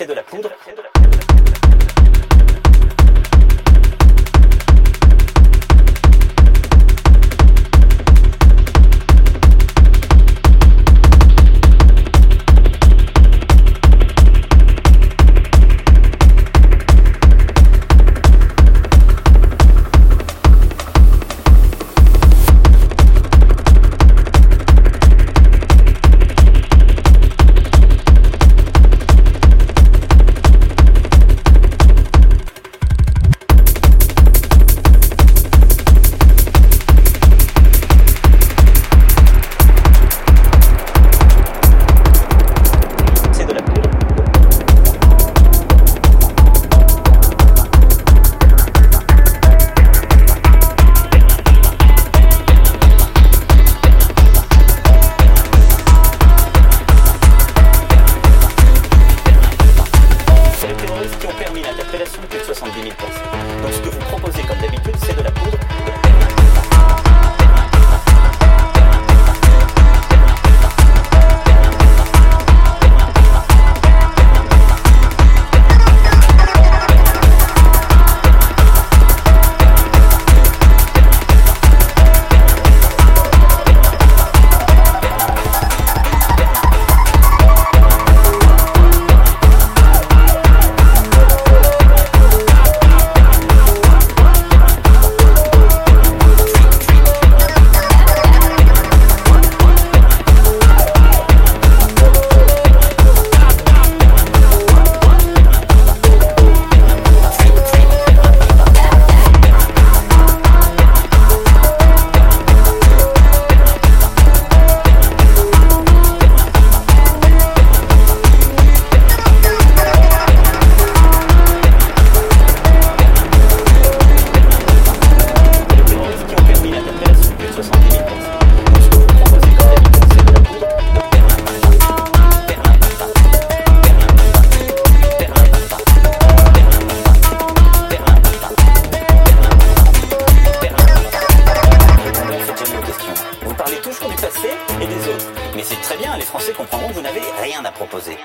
c'est de la poudre. d'habitude c'est de la poudre. Français comprendront que vous n'avez rien à proposer.